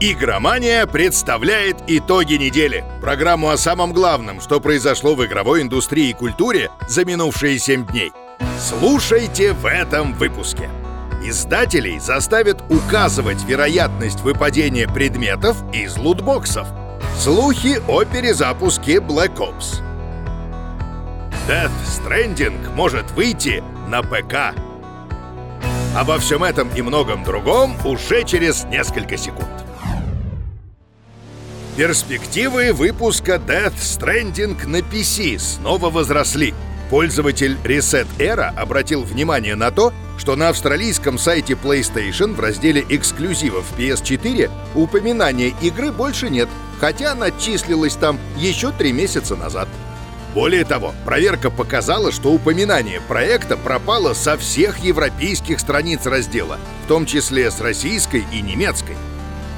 Игромания представляет итоги недели. Программу о самом главном, что произошло в игровой индустрии и культуре за минувшие 7 дней. Слушайте в этом выпуске. Издателей заставят указывать вероятность выпадения предметов из лутбоксов. Слухи о перезапуске Black Ops. Death Stranding может выйти на ПК. Обо всем этом и многом другом уже через несколько секунд. Перспективы выпуска Death Stranding на PC снова возросли. Пользователь Reset Era обратил внимание на то, что на австралийском сайте PlayStation в разделе эксклюзивов PS4 упоминания игры больше нет, хотя она числилась там еще три месяца назад. Более того, проверка показала, что упоминание проекта пропало со всех европейских страниц раздела, в том числе с российской и немецкой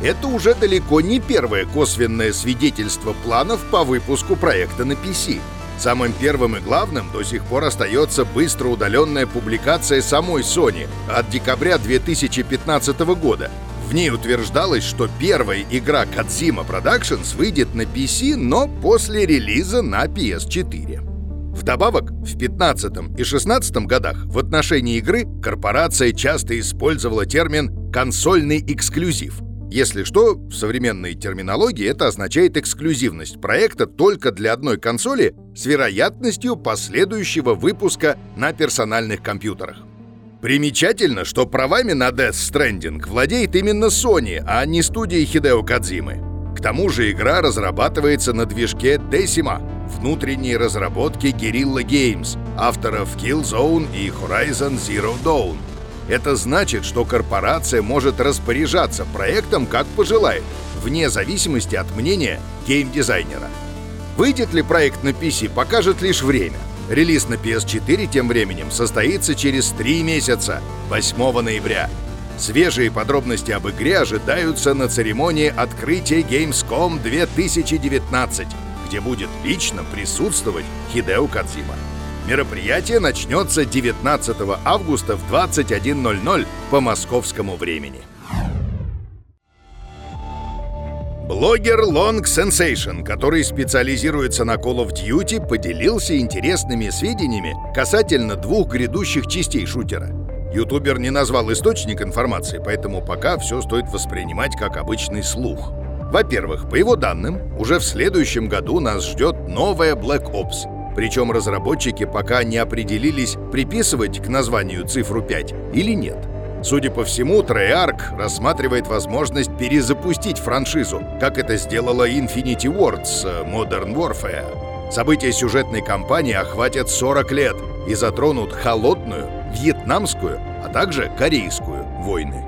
это уже далеко не первое косвенное свидетельство планов по выпуску проекта на PC. Самым первым и главным до сих пор остается быстро удаленная публикация самой Sony от декабря 2015 года. В ней утверждалось, что первая игра Kojima Productions выйдет на PC, но после релиза на PS4. Вдобавок, в 15 и 16 годах в отношении игры корпорация часто использовала термин «консольный эксклюзив», если что, в современной терминологии это означает эксклюзивность проекта только для одной консоли с вероятностью последующего выпуска на персональных компьютерах. Примечательно, что правами на Death Stranding владеет именно Sony, а не студия Хидео Кадзимы. К тому же игра разрабатывается на движке Decima, внутренней разработки Guerrilla Games, авторов Killzone и Horizon Zero Dawn — это значит, что корпорация может распоряжаться проектом как пожелает, вне зависимости от мнения геймдизайнера. Выйдет ли проект на PC, покажет лишь время. Релиз на PS4 тем временем состоится через три месяца, 8 ноября. Свежие подробности об игре ожидаются на церемонии открытия Gamescom 2019, где будет лично присутствовать Хидео Кадзима. Мероприятие начнется 19 августа в 21.00 по московскому времени. Блогер Long Sensation, который специализируется на Call of Duty, поделился интересными сведениями касательно двух грядущих частей шутера. Ютубер не назвал источник информации, поэтому пока все стоит воспринимать как обычный слух. Во-первых, по его данным, уже в следующем году нас ждет новая Black Ops — причем разработчики пока не определились, приписывать к названию цифру 5 или нет. Судя по всему, Treyarch рассматривает возможность перезапустить франшизу, как это сделала Infinity Ward с э, Modern Warfare. События сюжетной кампании охватят 40 лет и затронут холодную, вьетнамскую, а также корейскую войны.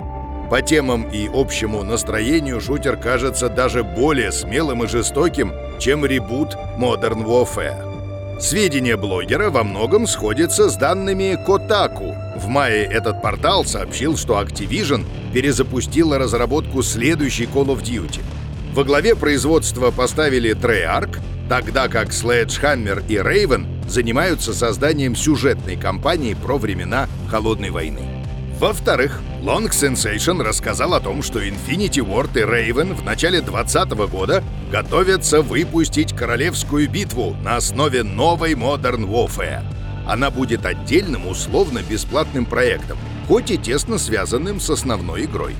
По темам и общему настроению шутер кажется даже более смелым и жестоким, чем ребут Modern Warfare. Сведения блогера во многом сходятся с данными Kotaku. В мае этот портал сообщил, что Activision перезапустила разработку следующей Call of Duty. Во главе производства поставили Treyarch, тогда как Sledgehammer и Raven занимаются созданием сюжетной кампании про времена Холодной войны. Во-вторых, Long Sensation рассказал о том, что Infinity Ward и Raven в начале 2020 года готовятся выпустить королевскую битву на основе новой Modern Warfare. Она будет отдельным условно-бесплатным проектом, хоть и тесно связанным с основной игрой.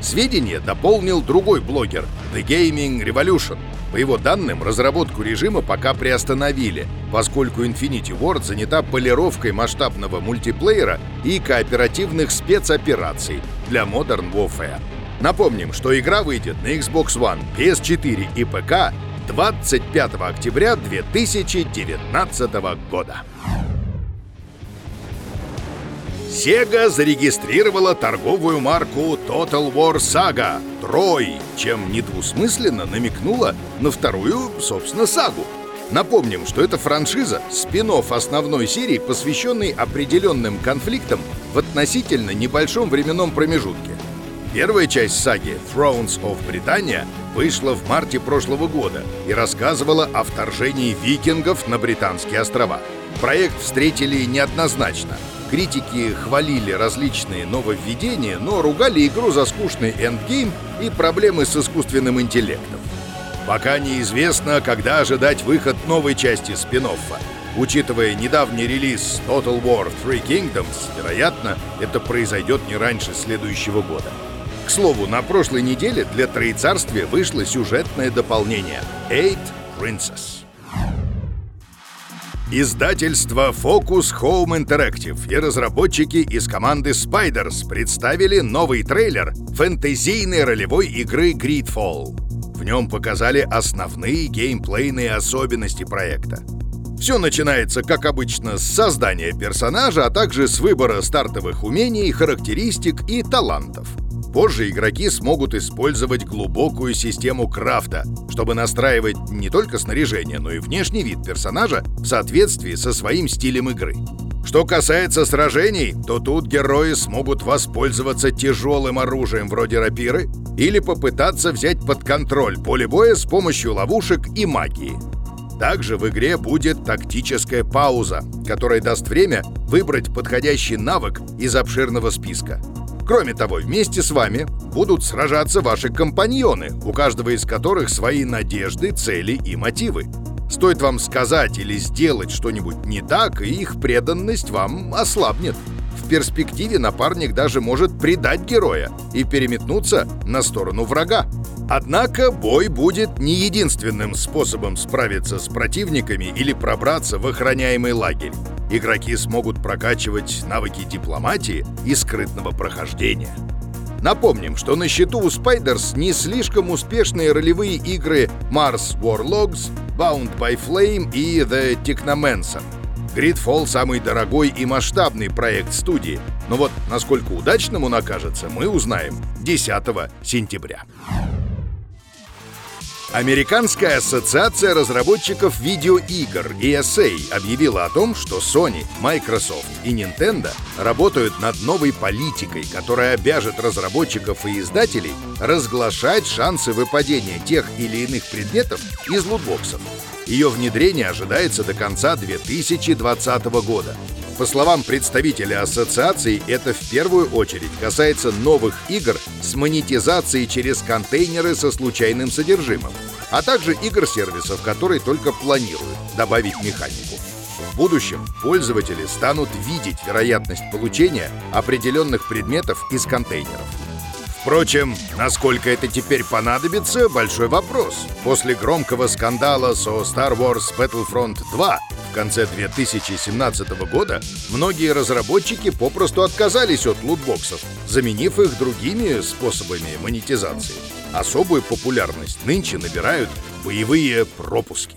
Сведения дополнил другой блогер The Gaming Revolution — по его данным, разработку режима пока приостановили, поскольку Infinity Ward занята полировкой масштабного мультиплеера и кооперативных спецопераций для Modern Warfare. Напомним, что игра выйдет на Xbox One, PS4 и ПК 25 октября 2019 года. Sega зарегистрировала торговую марку Total War Saga Трой, чем недвусмысленно намекнула на вторую, собственно, сагу. Напомним, что это франшиза, спин основной серии, посвященной определенным конфликтам в относительно небольшом временном промежутке. Первая часть саги Thrones of Britannia вышла в марте прошлого года и рассказывала о вторжении викингов на Британские острова. Проект встретили неоднозначно – Критики хвалили различные нововведения, но ругали игру за скучный эндгейм и проблемы с искусственным интеллектом. Пока неизвестно, когда ожидать выход новой части спин -оффа. Учитывая недавний релиз Total War Three Kingdoms, вероятно, это произойдет не раньше следующего года. К слову, на прошлой неделе для Троецарствия вышло сюжетное дополнение Eight Princess. Издательство Focus Home Interactive и разработчики из команды Spiders представили новый трейлер фэнтезийной ролевой игры Greedfall. В нем показали основные геймплейные особенности проекта. Все начинается, как обычно, с создания персонажа, а также с выбора стартовых умений, характеристик и талантов. Позже игроки смогут использовать глубокую систему крафта, чтобы настраивать не только снаряжение, но и внешний вид персонажа в соответствии со своим стилем игры. Что касается сражений, то тут герои смогут воспользоваться тяжелым оружием вроде рапиры или попытаться взять под контроль поле боя с помощью ловушек и магии. Также в игре будет тактическая пауза, которая даст время выбрать подходящий навык из обширного списка. Кроме того, вместе с вами будут сражаться ваши компаньоны, у каждого из которых свои надежды, цели и мотивы. Стоит вам сказать или сделать что-нибудь не так, и их преданность вам ослабнет. В перспективе напарник даже может предать героя и переметнуться на сторону врага. Однако бой будет не единственным способом справиться с противниками или пробраться в охраняемый лагерь. Игроки смогут прокачивать навыки дипломатии и скрытного прохождения. Напомним, что на счету у Spiders не слишком успешные ролевые игры Mars Warlogs, Bound by Flame и The Technomancer. Gridfall — самый дорогой и масштабный проект студии, но вот насколько удачным он окажется, мы узнаем 10 сентября. Американская ассоциация разработчиков видеоигр ESA объявила о том, что Sony, Microsoft и Nintendo работают над новой политикой, которая обяжет разработчиков и издателей разглашать шансы выпадения тех или иных предметов из лутбоксов. Ее внедрение ожидается до конца 2020 года. По словам представителя ассоциации, это в первую очередь касается новых игр с монетизацией через контейнеры со случайным содержимым, а также игр-сервисов, которые только планируют добавить механику. В будущем пользователи станут видеть вероятность получения определенных предметов из контейнеров. Впрочем, насколько это теперь понадобится, большой вопрос. После громкого скандала со Star Wars Battlefront 2 в конце 2017 года многие разработчики попросту отказались от лутбоксов, заменив их другими способами монетизации. Особую популярность нынче набирают боевые пропуски.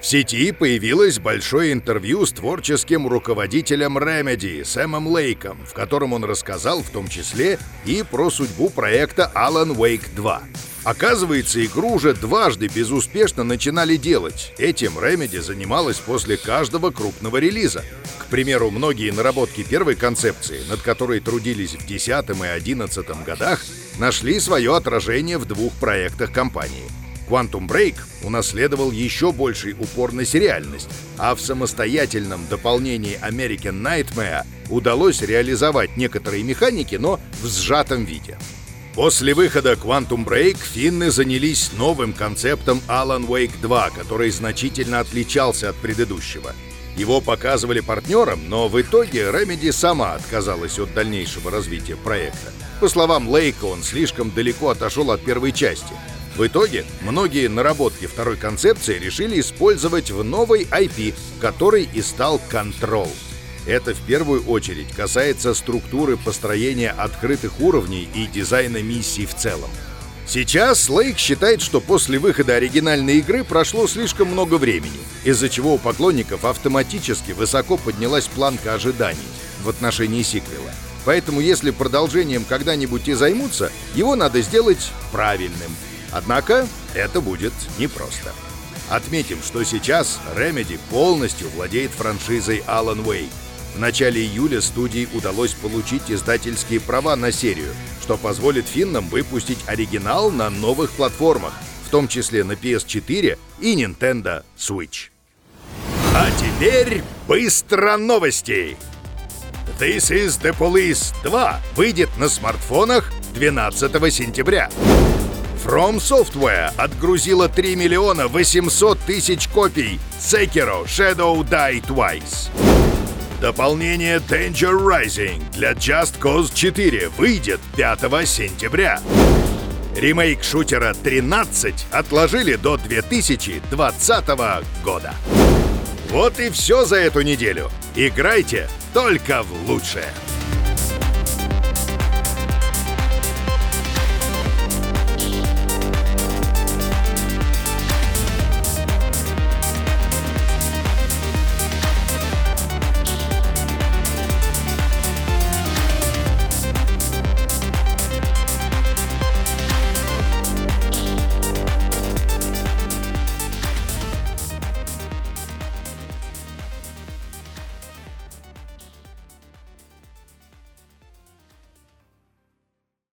В сети появилось большое интервью с творческим руководителем Remedy Сэмом Лейком, в котором он рассказал в том числе и про судьбу проекта Alan Wake 2. Оказывается, игру уже дважды безуспешно начинали делать. Этим Remedy занималась после каждого крупного релиза. К примеру, многие наработки первой концепции, над которой трудились в 10 и 11 годах, нашли свое отражение в двух проектах компании — Quantum Break унаследовал еще больший упор на сериальность, а в самостоятельном дополнении American Nightmare удалось реализовать некоторые механики, но в сжатом виде. После выхода Quantum Break финны занялись новым концептом Alan Wake 2, который значительно отличался от предыдущего. Его показывали партнерам, но в итоге Remedy сама отказалась от дальнейшего развития проекта. По словам Лейка, он слишком далеко отошел от первой части — в итоге, многие наработки второй концепции решили использовать в новой IP, который и стал Control. Это в первую очередь касается структуры построения открытых уровней и дизайна миссий в целом. Сейчас Лейк считает, что после выхода оригинальной игры прошло слишком много времени, из-за чего у поклонников автоматически высоко поднялась планка ожиданий в отношении сиквела. Поэтому если продолжением когда-нибудь и займутся, его надо сделать правильным – Однако это будет непросто. Отметим, что сейчас Remedy полностью владеет франшизой Alan Wake. В начале июля студии удалось получить издательские права на серию, что позволит финнам выпустить оригинал на новых платформах, в том числе на PS4 и Nintendo Switch. А теперь быстро новости. This is the Police 2 выйдет на смартфонах 12 сентября. From Software отгрузила 3 миллиона 800 тысяч копий Sekiro Shadow Die Twice. Дополнение Danger Rising для Just Cause 4 выйдет 5 сентября. Ремейк шутера 13 отложили до 2020 года. Вот и все за эту неделю. Играйте только в лучшее.